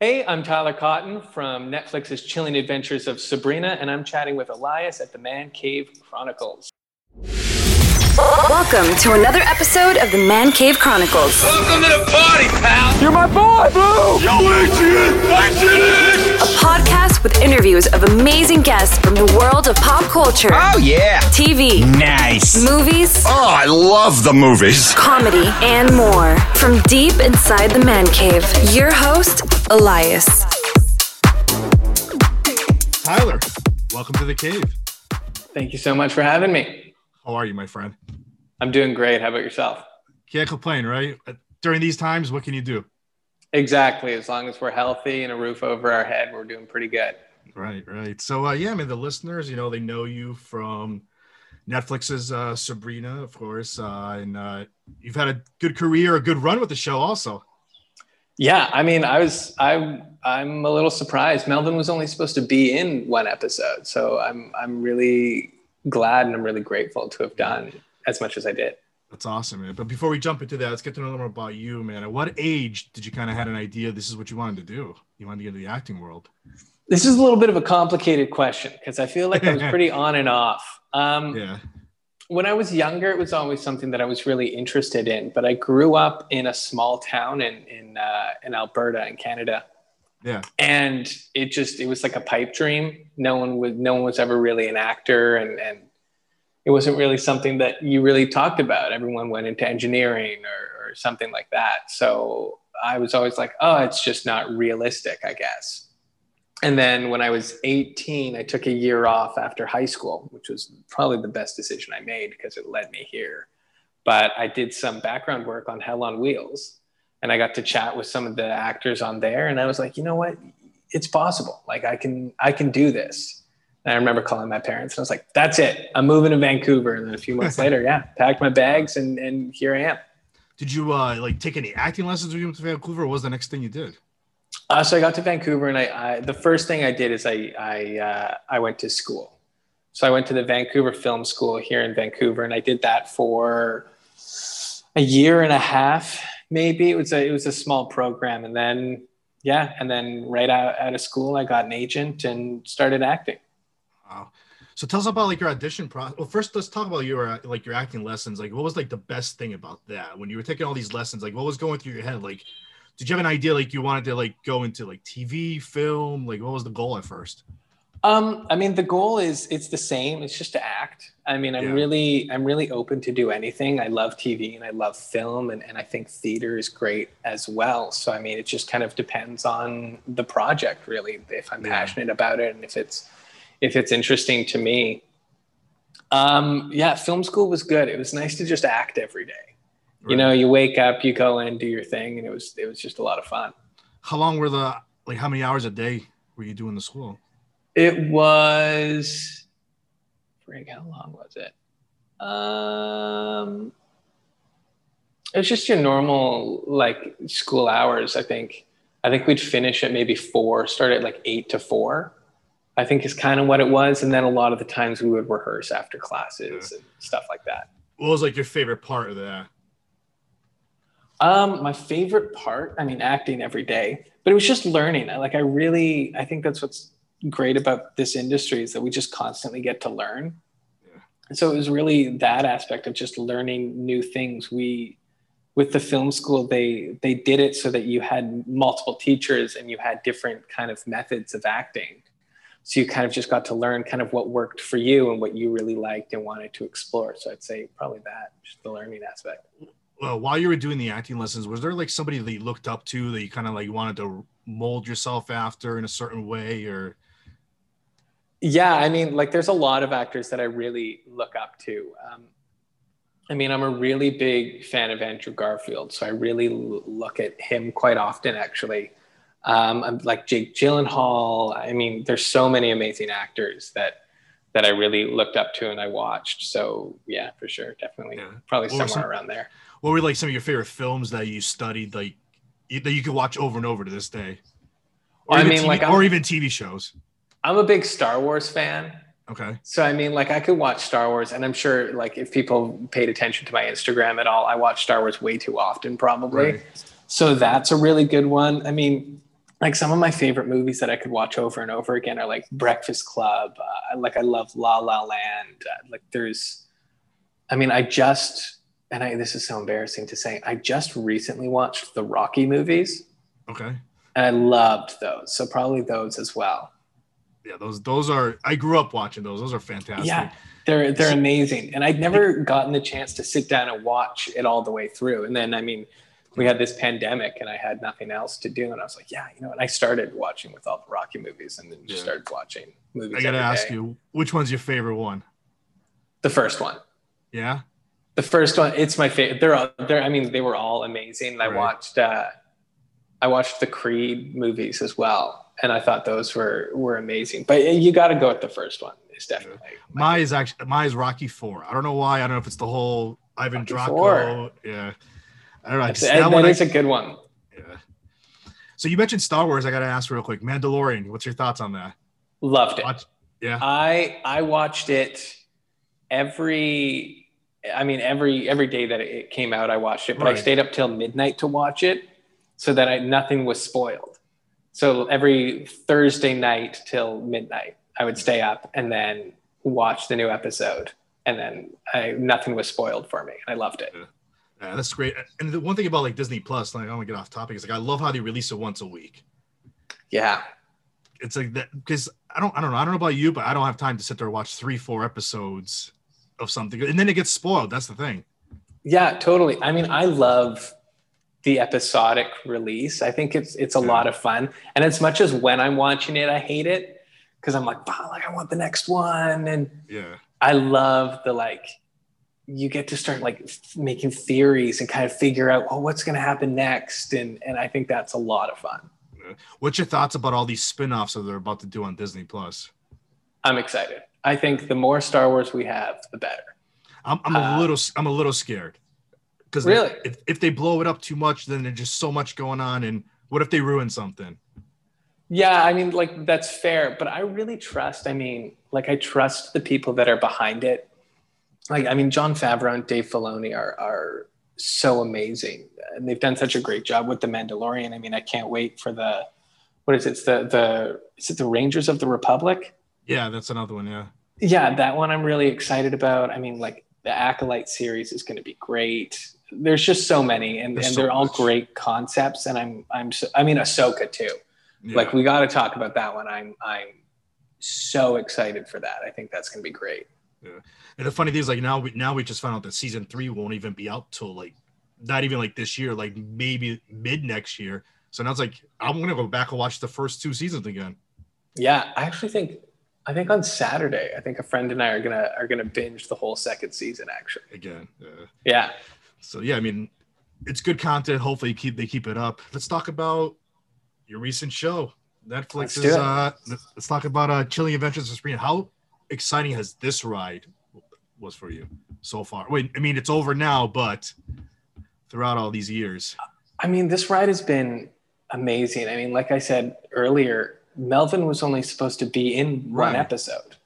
Hey, I'm Tyler Cotton from Netflix's Chilling Adventures of Sabrina, and I'm chatting with Elias at the Man Cave Chronicles. Welcome to another episode of the Man Cave Chronicles, Welcome to the party, pal. You're my boy, Blue! Yo, Adrian, Adrian. A podcast with interviews of amazing guests from the world of pop culture, Oh yeah. TV, Nice. movies, Oh, I love the movies. comedy, and more. From deep inside the Man Cave, your host, Elias. Tyler, welcome to the cave. Thank you so much for having me. How are you, my friend? I'm doing great. How about yourself? Can't complain, right? During these times, what can you do? Exactly. As long as we're healthy and a roof over our head, we're doing pretty good. Right, right. So, uh, yeah, I mean, the listeners, you know, they know you from Netflix's uh, Sabrina, of course, uh, and uh, you've had a good career, a good run with the show, also. Yeah, I mean, I was I'm I'm a little surprised. Melvin was only supposed to be in one episode, so I'm I'm really glad and I'm really grateful to have done as much as I did. That's awesome, man. But before we jump into that, let's get to know a little more about you, man. At what age did you kind of had an idea this is what you wanted to do? You wanted to get into the acting world. This is a little bit of a complicated question because I feel like I was pretty on and off. Um, Yeah. when I was younger, it was always something that I was really interested in. But I grew up in a small town in in uh, in Alberta, in Canada, Yeah. and it just it was like a pipe dream. No one was no one was ever really an actor, and and it wasn't really something that you really talked about. Everyone went into engineering or, or something like that. So I was always like, oh, it's just not realistic, I guess. And then when I was 18, I took a year off after high school, which was probably the best decision I made because it led me here. But I did some background work on Hell on Wheels and I got to chat with some of the actors on there and I was like, you know what? It's possible. Like I can I can do this. And I remember calling my parents and I was like, that's it. I'm moving to Vancouver. And then a few months later, yeah, packed my bags and and here I am. Did you uh, like take any acting lessons when you went to Vancouver? What was the next thing you did? Uh, so I got to Vancouver, and I, I the first thing I did is I I uh, I went to school. So I went to the Vancouver Film School here in Vancouver, and I did that for a year and a half, maybe. It was a it was a small program, and then yeah, and then right out, out of school, I got an agent and started acting. Wow. So tell us about like your audition process. Well, first let's talk about your like your acting lessons. Like, what was like the best thing about that when you were taking all these lessons? Like, what was going through your head? Like, did you have an idea like you wanted to like go into like TV, film? Like, what was the goal at first? Um, I mean, the goal is it's the same. It's just to act. I mean, I'm Yeah. really I'm really open to do anything. I love TV and I love film, and, and I think theater is great as well. So I mean, it just kind of depends on the project, really. If I'm Yeah. passionate about it and if it's if it's interesting to me. Um, yeah, film school was good. It was nice to just act every day. You know, you wake up, you go in, do your thing, and it was it was just a lot of fun. how long were the like how many hours a day were you doing the school? It was, frig, how long was it? Um, it was just your normal like school hours. I think. I think we'd finish at maybe four, start at like eight to four. I think is kind of what it was, and then a lot of the times we would rehearse after classes and stuff like that. What was like your favorite part of that? Um, my favorite part, I mean, acting every day, but it was just learning. I like, I really, I think that's what's great about this industry is that we just constantly get to learn. Yeah. And so it was really that aspect of just learning new things. We, with the film school, they they did it so that you had multiple teachers and you had different kind of methods of acting. So you kind of just got to learn kind of what worked for you and what you really liked and wanted to explore. So I'd say probably that, just the learning aspect. Well, while you were doing the acting lessons, was there like somebody that you looked up to that you kind of like wanted to mold yourself after in a certain way, or Yeah, I mean, like there's a lot of actors that I really look up to. Um, I mean, I'm a really big fan of Andrew Garfield, so I really l- look at him quite often, actually. Um, like Jake Gyllenhaal. I mean, there's so many amazing actors that that I really looked up to and I watched. So yeah, for sure, definitely, Yeah. probably What somewhere some- around there. what were like some of your favorite films that you studied, like you- that you could watch over and over to this day? Or I even mean, TV like, I'm- or even TV shows. I'm a big Star Wars fan. Okay. So I mean, like I could watch Star Wars, and I'm sure, like if people paid attention to my Instagram at all, I watch Star Wars way too often, probably. Right. So that's a really good one. I mean, like some of my favorite movies that I could watch over and over again are like Breakfast Club. Uh, like I love La La Land. Uh, like there's, I mean, I just and I this is so embarrassing to say. I just recently watched the Rocky movies, Okay. and I loved those. So probably those as well. Yeah, those those are. I grew up watching those. Those are fantastic. Yeah, they're they're amazing, and I'd never gotten the chance to sit down and watch it all the way through. And then, I mean, we had this pandemic, and I had nothing else to do, and I was like, yeah, you know. And I started watching with all the Rocky movies, and then just Yeah. started watching movies. I gotta ask day. you, which one's your favorite one? the first one. Yeah. The first one, it's my favorite. They're all, they're. I mean, they were all amazing. I watched. uh I watched the Creed movies as well, and I thought those were were amazing. But you got to go with the first one. It's definitely my My is actually my is Rocky Four. I don't know why. I don't know if it's the whole Ivan Rocky Drago. IV. Yeah. I don't know. I just- that that one I- is a good one. yeah. So you mentioned Star Wars. I gotta ask real quick. Mandalorian. What's your thoughts on that? Loved it. Watch- Yeah. I I watched it every I mean every every day that it came out I watched it but I stayed up till midnight to watch it so that I nothing was spoiled. So every Thursday night till midnight I would stay up and then watch the new episode and then I nothing was spoiled for me. I loved it. Yeah, that's great. And the one thing about like Disney Plus, like I don't want to get off topic, is like I love how they release it once a week. Yeah. It's like that because I don't I don't know I don't know about you, but I don't have time to sit there and watch three four episodes of something, and then it gets spoiled. That's the thing. Yeah, totally. I mean, I love the episodic release. I think it's it's a Yeah. lot of fun. And as much as when I'm watching it, I hate it because I'm like, wow, like I want the next one. And Yeah. I love the like you get to start like making theories and kind of figure out, oh, what's gonna happen next. And and I think that's a lot of fun. What's your thoughts about all these spin-offs that they're about to do on Disney Plus? I'm excited. I think the more Star Wars we have, the better. I'm, I'm a Uh, little I'm a little scared because Really? if, if they blow it up too much, then there's just so much going on, and what if they ruin something? Yeah, I mean, like that's fair, but I really trust. I mean, like I trust the people that are behind it. Like, I mean, Jon Favreau and Dave Filoni are are so amazing, and they've done such a great job with the Mandalorian. I mean, I can't wait for the what is it? It's the the is it the Rangers of the Republic? Yeah, that's another one. Yeah, Yeah, that one I'm really excited about. I mean, like the Acolyte series is going to be great. There's just so many, and, There's and so they're all much. great concepts. And I'm I'm so, I mean, Ahsoka too yeah. like we got to talk about that one i'm i'm so excited for that i think that's going to be great And the funny thing is, like now we now we just found out that season three won't even be out till like not even like this year, like maybe mid next year. So now it's like I'm gonna go back and watch the first two seasons again. yeah i actually think i think on saturday i think a friend and i are gonna are gonna binge the whole second season actually Again. Uh, yeah so yeah, I mean, it's good content. Hopefully, keep they keep it up. Let's talk about your recent show. Netflix Let's is. uh Let's talk about uh Chilling Adventures of Sabrina. How exciting has this ride was for you so far? Wait, I mean, it's over now, but throughout all these years, i mean this ride has been amazing i mean like i said earlier melvin was only supposed to be in one Right. episode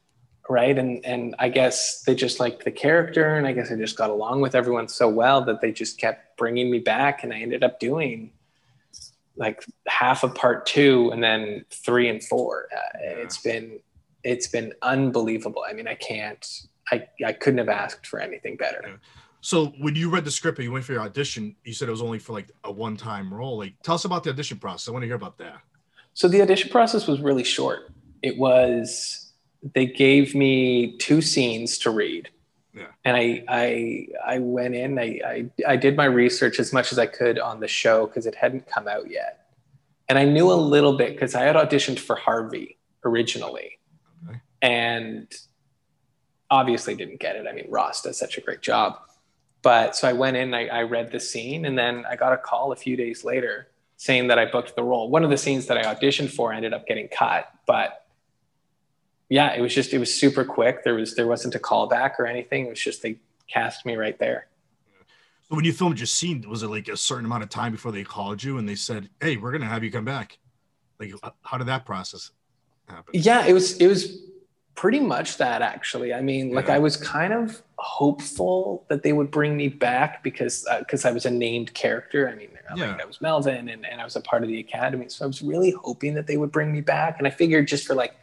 right and and i guess they just liked the character and i guess i just got along with everyone so well that they just kept bringing me back and i ended up doing like half of part two and then three and four uh, it's been it's been unbelievable i mean i can't i i couldn't have asked for anything better So when you read the script and you went for your audition, you said it was only for like a one-time role. Like, tell us about the audition process. I want to hear about that. So the audition process was really short. It was they gave me two scenes to read. Yeah. And I I I went in, I I, I did my research as much as I could on the show because it hadn't come out yet. And I knew a little bit because I had auditioned for Harvey originally. And obviously didn't get it. I mean, Ross does such a great job. But so I went in, I, I read the scene, and then I got a call a few days later saying that I booked the role. One of the scenes that I auditioned for ended up getting cut, but yeah, it was just it was super quick. There was there wasn't a callback or anything. It was just they cast me right there. So when you filmed your scene, was it like a certain amount of time before they called you and they said, "Hey, we're gonna have you come back"? Like, how did that process happen? Yeah, it was it was pretty much that actually. I mean, like Yeah. I was kind of hopeful that they would bring me back because because I was a named character. I mean, Yeah. like I was Melvin and, and I was a part of the academy. So I was really hoping that they would bring me back. And I figured just for like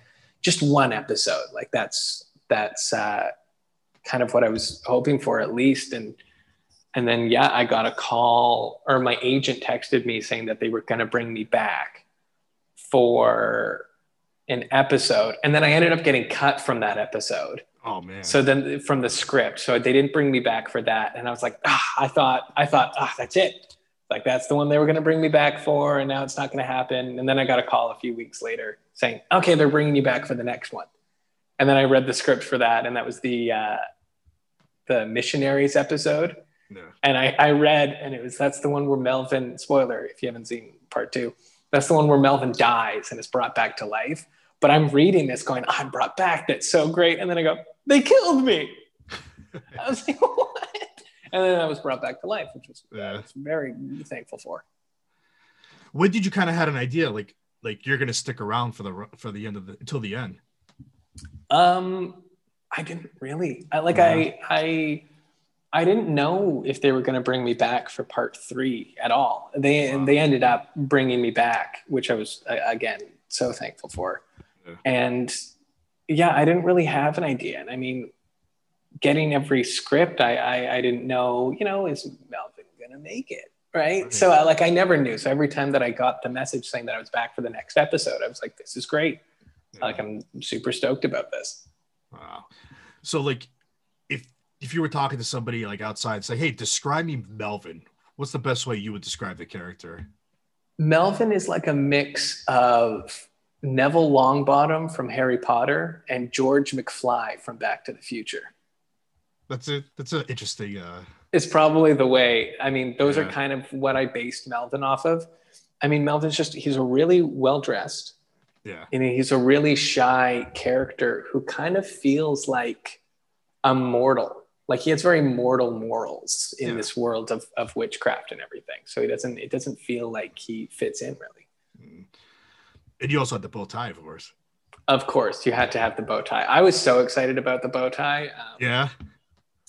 just one episode, like that's that's uh, kind of what I was hoping for at least. And and then yeah, I got a call or my agent texted me saying that they were going to bring me back for an episode, and then I ended up getting cut from that episode. Oh man. So then from the script, so they didn't bring me back for that, and I was like, ah, I thought, I thought, ah, that's it. Like that's the one they were going to bring me back for, and now it's not going to happen. And then I got a call a few weeks later saying, okay, they're bringing you back for the next one. And then I read the script for that, and that was the uh, the missionaries episode. yeah. And I, I read, and it was that's the one where Melvin. Spoiler if you haven't seen part two, that's the one where Melvin dies and is brought back to life. But I'm reading this, going, "Oh, I'm brought back. That's so great. And then I go, they killed me. I was like, what? And then I was brought back to life, which was Yeah. Was very thankful for. when did you kind of had an idea like like you're gonna stick around for the for the end of the until the end? Um, I didn't really. I like I I I didn't know if they were going to bring me back for part three at all. They Wow. they ended up bringing me back, which I was again so thankful for. Yeah. And yeah, I didn't really have an idea. And I mean, getting every script, I I, I didn't know. You know, is Melvin going to make it? Right. So I, like I never knew. So every time that I got the message saying that I was back for the next episode, I was like, this is great. Like I'm super stoked about this. Wow. So like if if you were talking to somebody like outside, say, hey, describe me Melvin. What's the best way you would describe the character? Melvin is like a mix of Neville Longbottom from Harry Potter and George McFly from Back to the Future. That's a that's an interesting uh It's probably the way. I mean, those are kind of what I based Melvin off of. I mean, Melvin's just, he's a really well dressed yeah. and he's a really shy character who kind of feels like a mortal. Like he has very mortal morals in Yeah. this world of, of witchcraft and everything. So he doesn't, it doesn't feel like he fits in really. And you also had the bow tie, of course. Of course, you had to have the bow tie. I was so excited about the bow tie. Um, Yeah.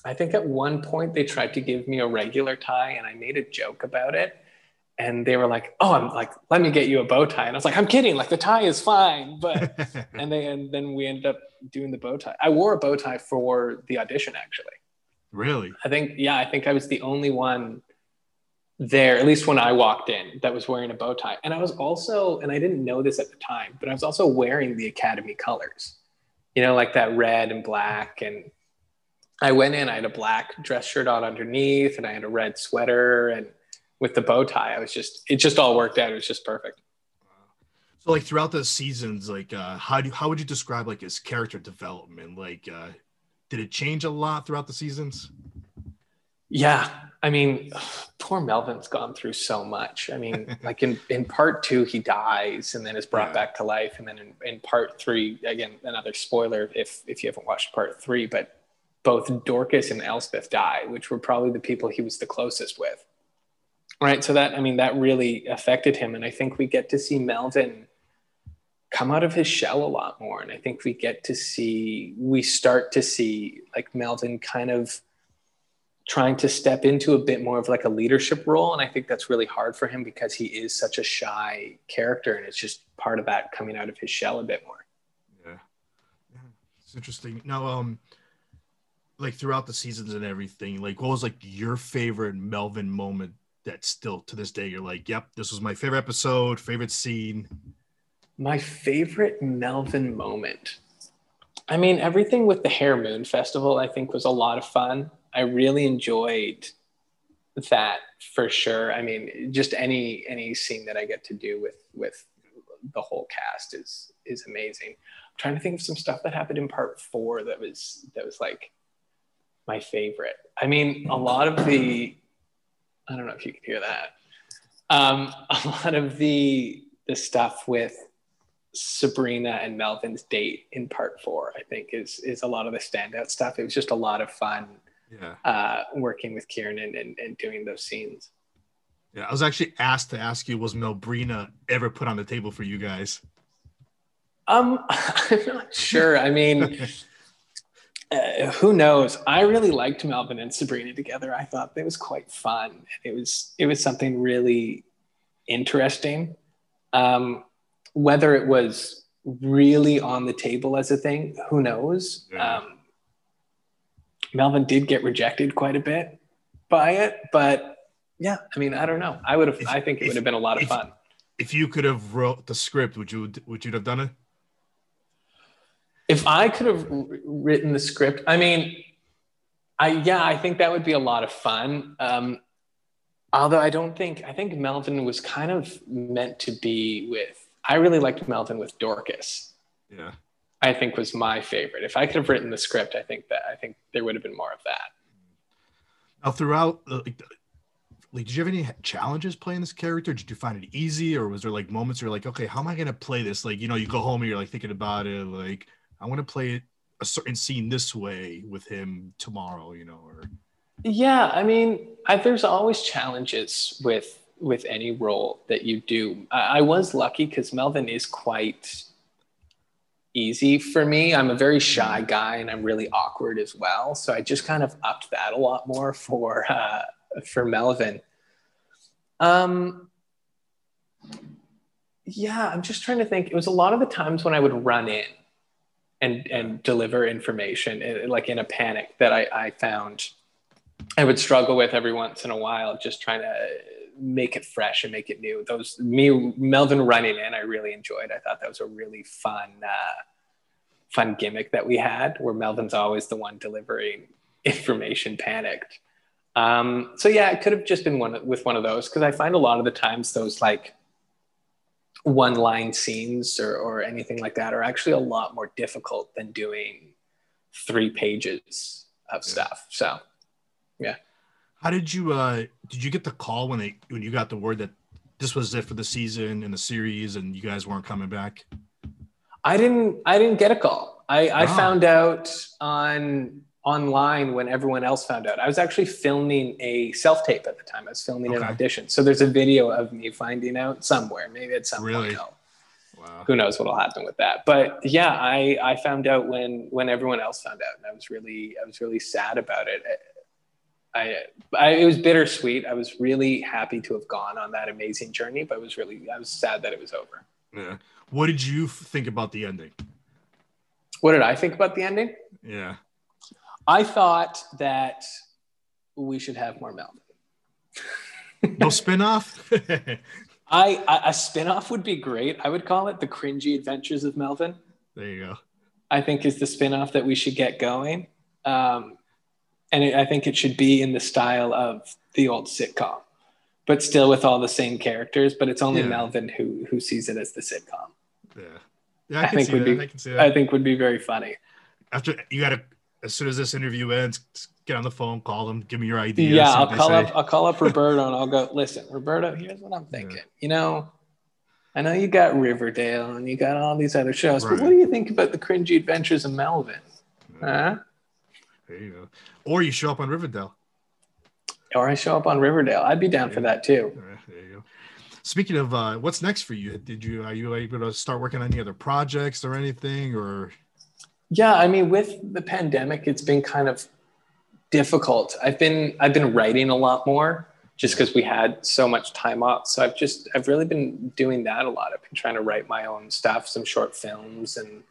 I think at one point they tried to give me a regular tie, and I made a joke about it. And they were like, "Oh, I'm like, let me get you a bow tie." And I was like, "I'm kidding. Like the tie is fine." But and they and then we ended up doing the bow tie. I wore a bow tie for the audition. Actually, really? I think yeah, I think I was the only one there, at least when I walked in, that was wearing a bow tie. And I was also, and I didn't know this at the time, but I was also wearing the Academy colors, you know, like that red and black. And I went in, I had a black dress shirt on underneath, and I had a red sweater. And with the bow tie, I was just, it just all worked out. It was just perfect. So like throughout the seasons, like uh how do you, how would you describe like his character development? Like uh did it change a lot throughout the seasons? Yeah. I mean, poor Melvin's gone through so much. I mean, like in, in part two, he dies and then is brought Yeah. back to life. And then in, in part three, again, another spoiler if, if you haven't watched part three, but both Dorcas and Elspeth die, which were probably the people he was the closest with. Right. So that, I mean, that really affected him. And I think we get to see Melvin come out of his shell a lot more. And I think we get to see, we start to see like Melvin kind of trying to step into a bit more of like a leadership role. And I think that's really hard for him because he is such a shy character. And it's just part of that coming out of his shell a bit more. Yeah. yeah. It's interesting. Now, um, like throughout the seasons and everything, like what was like your favorite Melvin moment that still to this day you're like, yep, this was my favorite episode, favorite scene. My favorite Melvin moment. I mean, everything with the Hare Moon Festival, I think, was a lot of fun. I really enjoyed that for sure. I mean, just any any scene that I get to do with with the whole cast is is amazing. I'm trying to think of some stuff that happened in part four that was that was like my favorite. I mean, a lot of the I don't know if you can hear that. Um, a lot of the the stuff with Sabrina and Melvin's date in part four, I think, is is a lot of the standout stuff. It was just a lot of fun Yeah. uh, working with Kiernan and, and doing those scenes. Yeah. I was actually asked to ask you, was Melbrina ever put on the table for you guys? Um, I'm not sure. I mean, uh, who knows? I really liked Melvin and Sabrina together. I thought it was quite fun. It was it was something really interesting. Um, whether it was really on the table as a thing, who knows? Yeah. Um, Melvin did get rejected quite a bit by it, but yeah, I mean, I don't know. I would have. I think it would have been a lot of if- fun. If you could have wrote the script, would you would you have done it? if I could have written the script, I mean, I yeah, I think that would be a lot of fun. Um, although I don't think I think Melvin was kind of meant to be with. I really liked Melvin with Dorcas. Yeah. I think was my favorite. If I could have written the script, I think that I think there would have been more of that. Now, throughout, uh, like, like, did you have any challenges playing this character? Did you find it easy, or was there like moments where you're like, okay, how am I gonna play this? Like, you know, you go home and you're like thinking about it, like, I want to play it a certain scene this way with him tomorrow, you know, or Yeah, I mean, I, there's always challenges with with any role that you do. I, I was lucky because Melvin is quite easy for me. I'm a very shy guy and I'm really awkward as well, so I just kind of upped that a lot more for uh, for Melvin. Um, yeah, I'm just trying to think. It was a lot of the times when I would run in and and deliver information, eh, like in a panic, that I, I found I would struggle with every once in a while, just trying to make it fresh and make it new. Those me Melvin running in, I really enjoyed. I thought that was a really fun uh, fun gimmick that we had, where Melvin's always the one delivering information panicked. Um, so yeah, it could have just been one with one of those because I find a lot of the times those like one line scenes or, or anything like that are actually a lot more difficult than doing three pages of Yeah. stuff. So how did you uh did you get the call when they when you got the word that this was it for the season and the series and you guys weren't coming back? I didn't I didn't get a call. I, I Wow. found out on online when everyone else found out. I was actually filming a self tape at the time. I was filming an audition. So there's a video of me finding out somewhere. Maybe at some Really? point. Wow. Who knows what'll happen with that? But yeah, I I found out when when everyone else found out, and I was really I was really sad about it. I, I it was bittersweet. I was really happy to have gone on that amazing journey, but I was really I was sad that it was over. Yeah. What did you think about the ending? What did I think about the ending? Yeah. I thought that we should have more Melvin. No spin-off? I, I a spin-off would be great. I would call it the cringy adventures of Melvin. there you go. I think is the spin-off that we should get going. Um, and it, I think it should be in the style of the old sitcom, but still with all the same characters. But it's only Yeah. Melvin who who sees it as the sitcom. Yeah. Yeah, I, I can think see would that. be- I can see that. I think would be very funny. After you gotta as soon as this interview ends, get on the phone, call them, give me your ideas. yeah, I'll call up. I'll call up Roberto and I'll go. Listen, Roberto. Here's what I'm thinking. You know, I know you got Riverdale and you got all these other shows, but what do you think about the cringy adventures of Melvin? Huh? There you go. Or you show up on Riverdale. Or I show up on Riverdale. I'd be down for that too. Right, There you go. Speaking of uh, what's next for you? Did you are you able to start working on any other projects or anything? Or Yeah, I mean, with the pandemic, it's been kind of difficult. I've been I've been writing a lot more just because we had so much time off. So I've just I've really been doing that a lot. I've been trying to write my own stuff, some short films and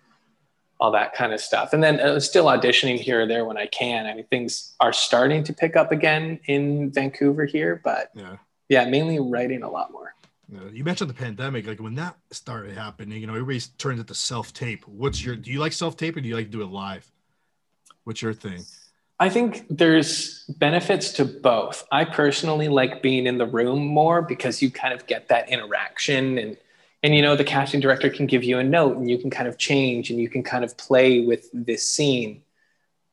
all that kind of stuff. And then uh, still auditioning here or there when I can. I mean, things are starting to pick up again in Vancouver here, but yeah. yeah, mainly writing a lot more. You mentioned the pandemic, like when that started happening, you know, everybody's turned it to self tape. What's your do you like self tape or do you like to do it live? What's your thing? I think there's benefits to both. I personally like being in the room more because you kind of get that interaction and and you know the casting director can give you a note and you can kind of change and you can kind of play with this scene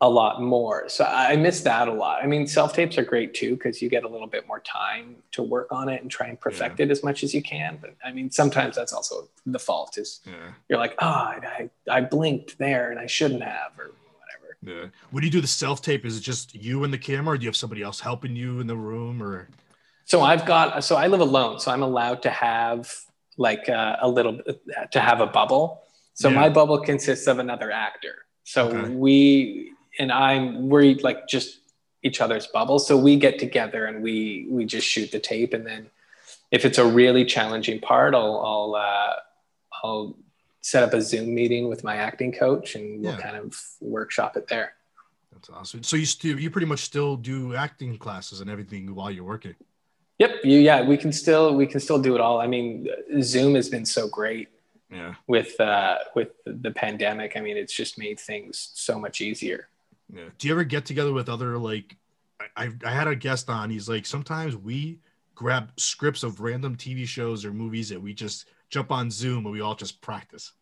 a lot more. So I miss that a lot. I mean, self tapes are great too because you get a little bit more time to work on it and try and perfect it as much as you can. But I mean, sometimes that's also the fault is Yeah. you're like, oh, I, I blinked there and I shouldn't have or whatever. Yeah. When you do the self tape, is it just you and the camera or do you have somebody else helping you in the room or So I've got so I live alone, so I'm allowed to have like uh, a little to have a bubble, So Yeah. my bubble consists of another actor. So Okay. we and I'm we're like just each other's bubbles. So we get together and we we just shoot the tape, and then if it's a really challenging part, I'll I'll uh, I'll set up a Zoom meeting with my acting coach, and we'll Yeah. kind of workshop it there. That's awesome. So you still you pretty much still do acting classes and everything while you're working. Yep. You, yeah, we can still we can still do it all. I mean, Zoom has been so great Yeah. with uh, with the pandemic. I mean, it's just made things so much easier. Yeah. Do you ever get together with other like? I I, had a guest on. He's like sometimes we grab scripts of random TV shows or movies that we just jump on Zoom and we all just practice.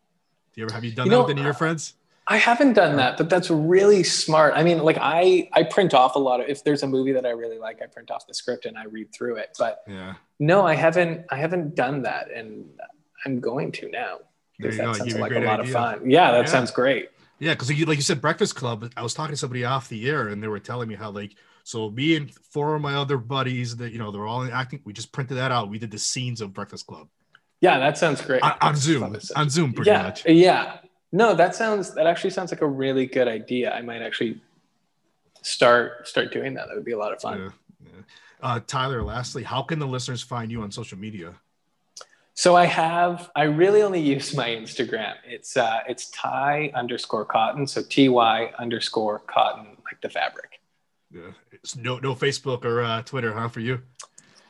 Do you ever have you done You that know, with any of your friends? I haven't done that, but that's really smart. I mean, like I I print off a lot of if there's a movie that I really like, I print off the script and I read through it. But Yeah. no, I haven't I haven't done that, and I'm going to now because you go. that sounds have a like a lot idea. of fun. Yeah, that Yeah. sounds great. Yeah, because like you, like you said, Breakfast Club. I was talking to somebody off the air, and they were telling me how like so me and four of my other buddies that you know they're all in acting. We just printed that out. We did the scenes of Breakfast Club Yeah, that sounds great. on, on Zoom. Love it so- On Zoom, pretty yeah, much. yeah. No, that sounds that actually sounds like a really good idea. I might actually start start doing that. That would be a lot of fun. Yeah, yeah. Uh, Tyler, lastly, how can the listeners find you on social media? So I have I really only use my Instagram. It's uh it's Ty underscore cotton. So T Y underscore cotton, like the fabric. Yeah, it's no no Facebook or uh, Twitter, huh? For you?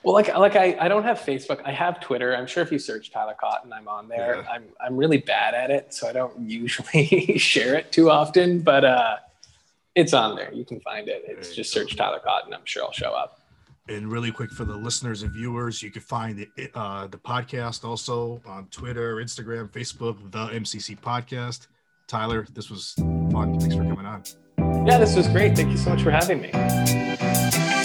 Well, like like I, I don't have Facebook. I have Twitter. I'm sure if you search Tyler Cotton, I'm on there. Yeah. I'm I'm really bad at it, so I don't usually share it too often. But uh, it's on there. You can find it. It's just search Tyler Cotton. I'm sure I'll show up. And really quick for the listeners and viewers, you can find the uh, the podcast also on Twitter, Instagram, Facebook, the MCC Podcast. Tyler, this was fun. Thanks for coming on. Yeah, this was great. Thank you so much for having me.